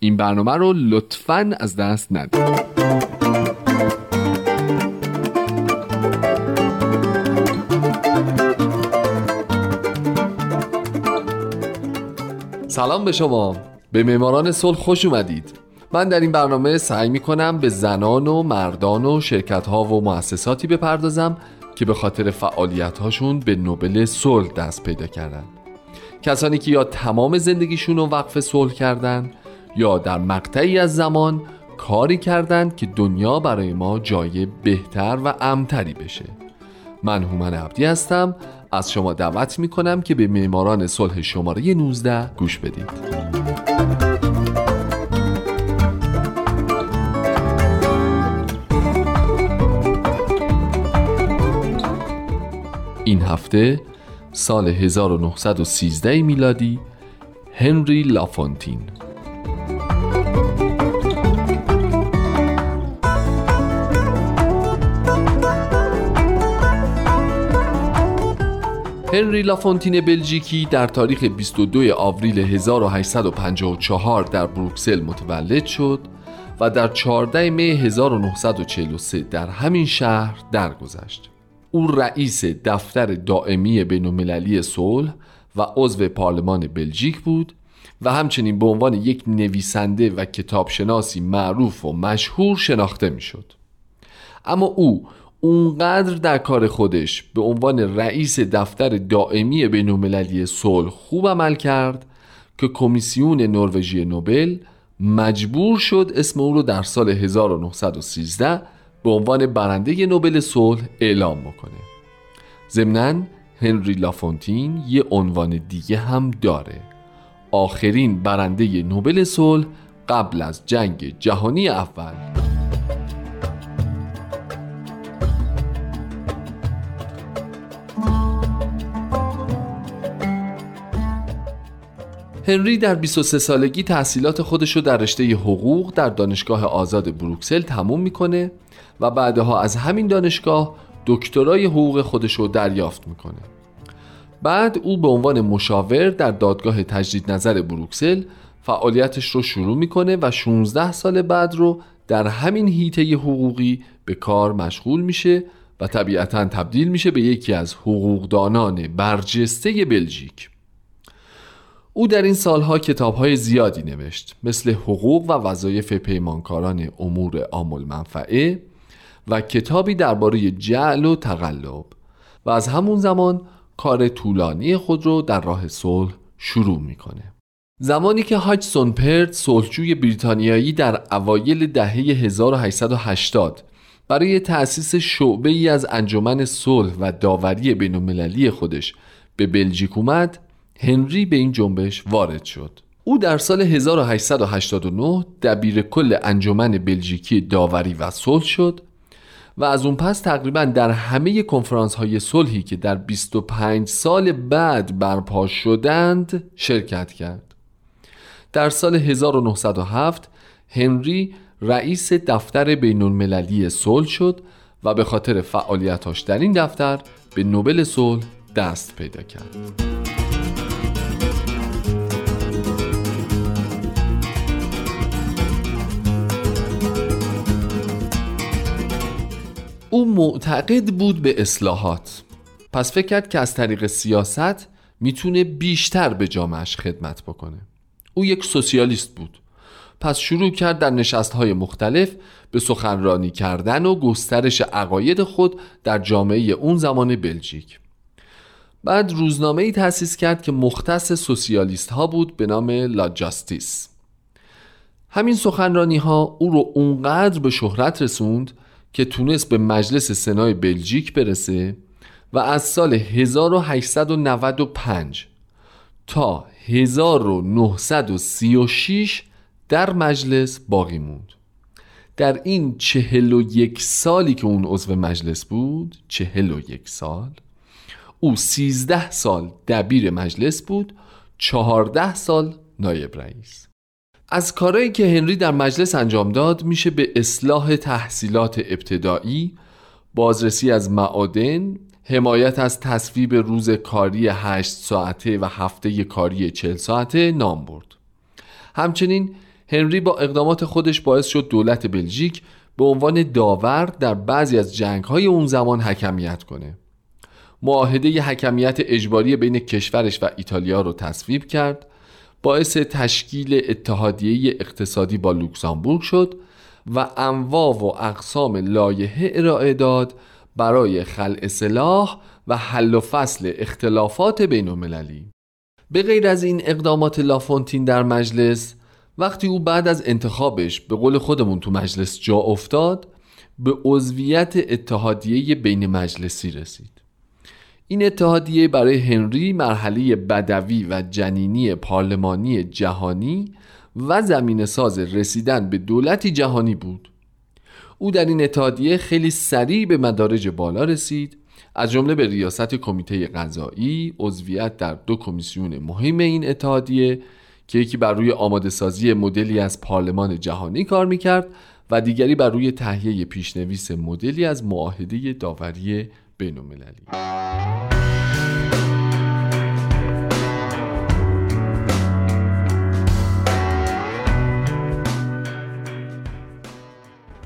این برنامه رو لطفا از دست ندید سلام به شما. به معماران صلح خوش اومدید. من در این برنامه سعی می کنم به زنان و مردان و شرکت ها و مؤسساتی بپردازم که به خاطر فعالیت هاشون به نوبل صلح دست پیدا کردن. کسانی که یا تمام زندگیشون رو وقف صلح کردن یا در مقطعی از زمان کاری کردند که دنیا برای ما جای بهتر و امتری بشه. من هومن عبدی هستم. از شما دعوت می کنم که به معماران صلح شماره 19 گوش بدید. این هفته سال 1913 میلادی هنری لافونتین هنری لافونتین بلژیکی در تاریخ 22 آوریل 1854 در بروکسل متولد شد و در 14 می 1943 در همین شهر درگذشت. او رئیس دفتر دائمی بینالمللی صلح و عضو پارلمان بلژیک بود و همچنین به عنوان یک نویسنده و کتابشناسی معروف و مشهور شناخته می‌شد. اما او اونقدر در کار خودش به عنوان رئیس دفتر دائمی بینالمللی صلح خوب عمل کرد که کمیسیون نروژی نوبل مجبور شد اسم او رو در سال 1913 به عنوان برنده نوبل صلح اعلام بکنه. ضمنا هنری لافونتین یه عنوان دیگه هم داره. آخرین برنده نوبل صلح قبل از جنگ جهانی اول. هنری در 23 سالگی تحصیلات خودش رو در رشته حقوق در دانشگاه آزاد بروکسل تموم می‌کنه و بعدها از همین دانشگاه دکترای حقوق خودش رو دریافت می‌کنه. بعد او به عنوان مشاور در دادگاه تجدید نظر بروکسل فعالیتش رو شروع می‌کنه و 16 سال بعد رو در همین هیته حقوقی به کار مشغول میشه و طبیعتا تبدیل میشه به یکی از حقوقدانان برجسته بلژیک. او در این سالها کتابهای زیادی نوشت مثل حقوق و وظایف پیمانکاران امور آمل منفعه و کتابی درباره جعل و تقلب و از همون زمان کار طولانی خود رو در راه صلح شروع می‌کنه. زمانی که هاجسون پرد صلحجوی بریتانیایی در اوایل دهه 1880 برای تأسیس شعبه ای از انجمن صلح و داوری بین خودش به بلژیک اومد هنری به این جنبش وارد شد. او در سال 1889 دبیر کل انجمن بلژیکی داوری و صلح شد و از اون پس تقریبا در همه کنفرانس های صلحی که در 25 سال بعد برپا شدند شرکت کرد. در سال 1907 هنری رئیس دفتر بین المللی صلح شد و به خاطر فعالیتاش در این دفتر به نوبل صلح دست پیدا کرد. معتقد بود به اصلاحات. پس فکر کرد که از طریق سیاست می‌تونه بیشتر به جامعش خدمت بکنه. او یک سوسیالیست بود. پس شروع کرد در نشست های مختلف به سخنرانی کردن و گسترش عقاید خود در جامعه اون زمان بلژیک. بعد روزنامه ای تأسیس کرد که مختص سوسیالیست ها بود به نام لا جاستیس همین سخنرانی ها او رو اونقدر به شهرت رسوند که تونست به مجلس سنای بلژیک برسه و از سال 1895 تا 1936 در مجلس باقی موند. در این چهل و یک سالی که اون عضو مجلس بود چهل و یک سال او سیزده سال دبیر مجلس بود چهارده سال نایب رئیس. از کارهایی که هنری در مجلس انجام داد میشه به اصلاح تحصیلات ابتدایی بازرسی از معادن حمایت از تصویب روز کاری هشت ساعته و هفته کاری چل ساعته نام برد. همچنین هنری با اقدامات خودش باعث شد دولت بلژیک به عنوان داور در بعضی از جنگ های اون زمان حکمیت کنه. معاهده حکمیت اجباری بین کشورش و ایتالیا رو تصویب کرد باعث تشکیل اتحادیه اقتصادی با لوکزامبورگ شد و انواع و اقسام لایحه ارائه داد برای خلع سلاح و حل و فصل اختلافات بین المللی به غیر از این اقدامات لافونتین در مجلس وقتی او بعد از انتخابش به قول خودمون تو مجلس جا افتاد به عضویت اتحادیه بین مجلسی رسید. این اتحادیه برای هنری مرحله بدوی و جنینی پارلمانی جهانی و زمین ساز رسیدن به دولتی جهانی بود. او در این اتحادیه خیلی سریع به مدارج بالا رسید از جمله به ریاست کمیته قضایی عضویت در دو کمیسیون مهم این اتحادیه که یکی بر روی آماده سازی مدلی از پارلمان جهانی کار می‌کرد و دیگری بر روی تهیه پیشنویس مدلی از معاهده داوری بین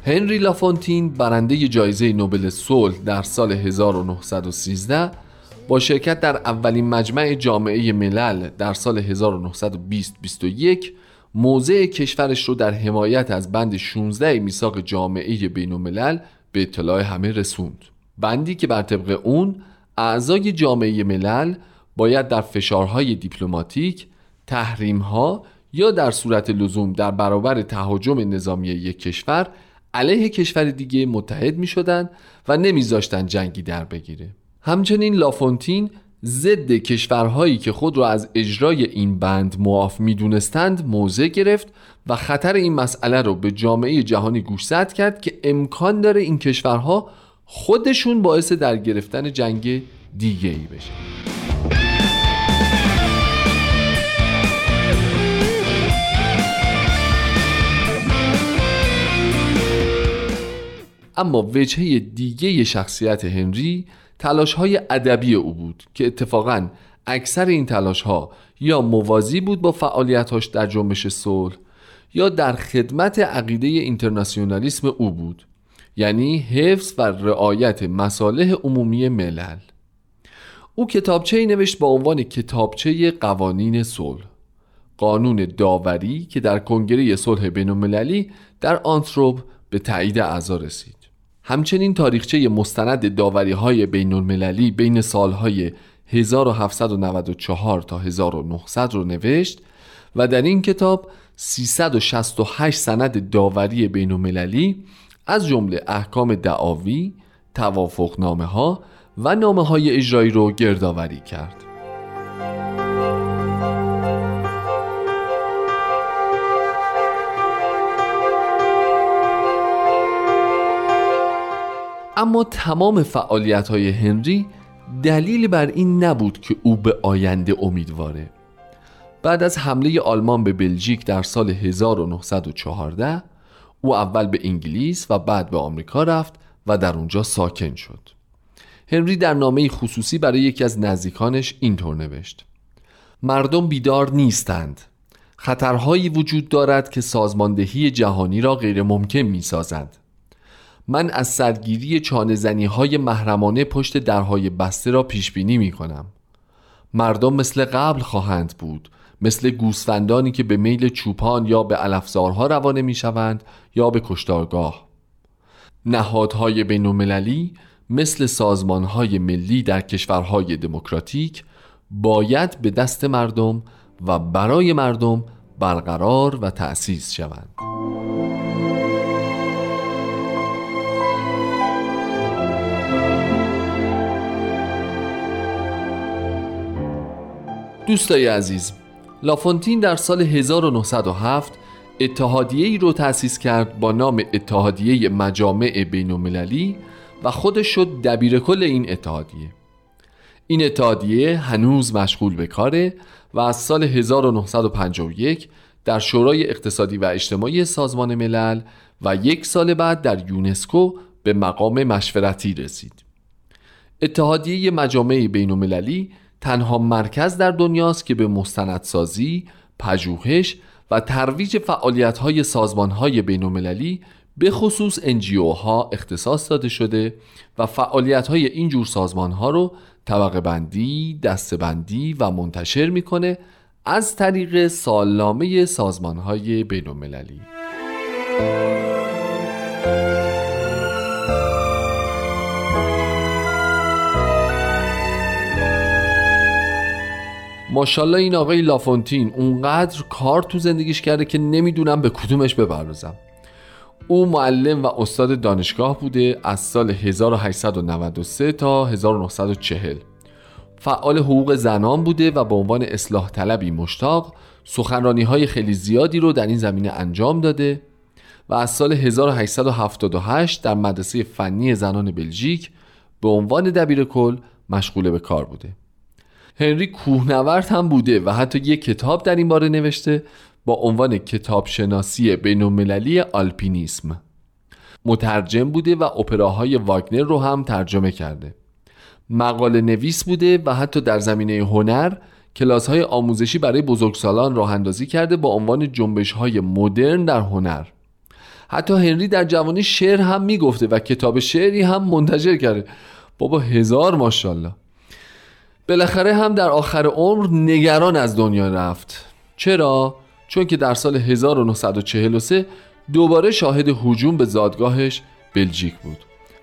هنری لافونتین برنده جایزه نوبل صلح در سال 1913 با شرکت در اولین مجمع جامعه ملل در سال 1920-21 موضع کشورش رو در حمایت از بند 16 میثاق جامعه بین الملل به اطلاع همه رسوند. بندی که بر طبق اون اعضای جامعه ملل باید در فشارهای دیپلماتیک تحریمها یا در صورت لزوم در برابر تهاجم نظامی یک کشور علیه کشور دیگه متحد می شدن و نمیذاشتن جنگی در بگیره. همچنین لافونتین ضد کشورهایی که خود را از اجرای این بند معاف می‌دونستند موضع گرفت و خطر این مسئله رو به جامعه جهانی گوشزد کرد که امکان داره این کشورها خودشون باعث در گرفتن جنگ دیگه ای بشه. اما وجهه دیگه شخصیت هنری تلاش های ادبی او بود که اتفاقا اکثر این تلاش ها یا موازی بود با فعالیتاش در جنبش صلح یا در خدمت عقیده اینترناسیونالیسم او بود. یعنی حفظ و رعایت مصالح عمومی ملل. او کتابچه نوشت با عنوان کتابچه قوانین صلح. قانون داوری که در کنگره صلح بین در آنتروپ به تایید اعضا رسید. همچنین تاریخچه مستند داوری های بین المللی بین سالهای 1794 تا 1900 رو نوشت و در این کتاب 368 سند داوری بین المللی از جمله احکام دعاوی، توافقنامه ها و نامه های اجرایی رو گردآوری کرد. اما تمام فعالیت های هنری دلیل بر این نبود که او به آینده امیدواره بعد از حمله آلمان به بلژیک در سال 1914 او اول به انگلیس و بعد به آمریکا رفت و در اونجا ساکن شد. هنری در نامه خصوصی برای یکی از نزدیکانش اینطور نوشت. مردم بیدار نیستند. خطرهایی وجود دارد که سازماندهی جهانی را غیر ممکن می سازد من از سرگیری چانزنی های محرمانه پشت درهای بسته را پیش بینی می کنم مردم مثل قبل خواهند بود مثل گوسفندانی که به میل چوپان یا به علفزارها روانه می شوند یا به کشتارگاه. نهادهای بین مثل سازمانهای ملی در کشورهای دموکراتیک باید به دست مردم و برای مردم برقرار و تأسیس شوند. دوستای عزیز لافونتین در سال 1907 اتحادیه ای رو تأسیس کرد با نام اتحادیه مجامع بین و خودش شد دبیر کل این اتحادیه. این اتحادیه هنوز مشغول به کاره و از سال 1951 در شورای اقتصادی و اجتماعی سازمان ملل و یک سال بعد در یونسکو به مقام مشورتی رسید. اتحادیه مجامع بین تنها مرکز در دنیاست که به مستندسازی، پژوهش و ترویج فعالیت های سازمان های بین به خصوص انجیو ها اختصاص داده شده و فعالیت های این جور سازمان ها رو طبقه بندی، دسته بندی و منتشر می‌کنه از طریق سالنامه سازمان های بین المللی ماشاءالله این آقای لافونتین اونقدر کار تو زندگیش کرده که نمی‌دونم به کدومش بپردازم. او معلم و استاد دانشگاه بوده از سال 1893 تا 1940 فعال حقوق زنان بوده و به عنوان اصلاح طلبی مشتاق سخنرانی های خیلی زیادی رو در این زمینه انجام داده و از سال 1878 در مدرسه فنی زنان بلژیک به عنوان دبیر کل مشغول به کار بوده. هنری کوهنورد هم بوده و حتی یک کتاب در این باره نوشته با عنوان کتاب شناسی بینالمللی آلپینیسم. مترجم بوده و اپراهای واگنر رو هم ترجمه کرده. مقاله نویس بوده و حتی در زمینه هنر کلاس های آموزشی برای بزرگسالان راه اندازی کرده با عنوان جنبش های مدرن در هنر. حتی هنری در جوانی شعر هم می‌گفته و کتاب شعری هم منتشر کرده. بابا هزار ماشاءالله. بالاخره هم در آخر عمر نگران از دنیا رفت. چرا؟ چون که در سال 1943 دوباره شاهد هجوم به زادگاهش بلژیک بود.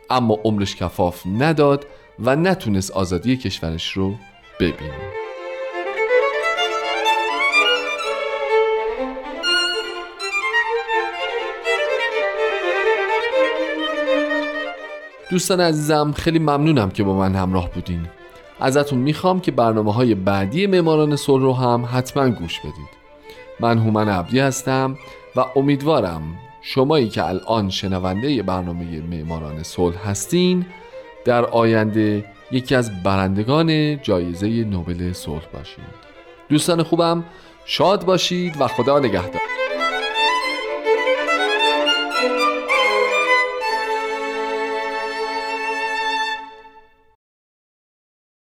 اما عمرش کفاف نداد و نتونست آزادی کشورش رو ببینه. دوستان عزیزم خیلی ممنونم که با من همراه بودین. ازتون می‌خوام که برنامه های بعدی معماران صلح رو هم حتما گوش بدید. من هومن عبدی هستم و امیدوارم شمایی که الان شنونده برنامه معماران صلح هستین در آینده یکی از برندگان جایزه نوبل صلح باشید دوستان خوبم شاد باشید و خدا نگهدار.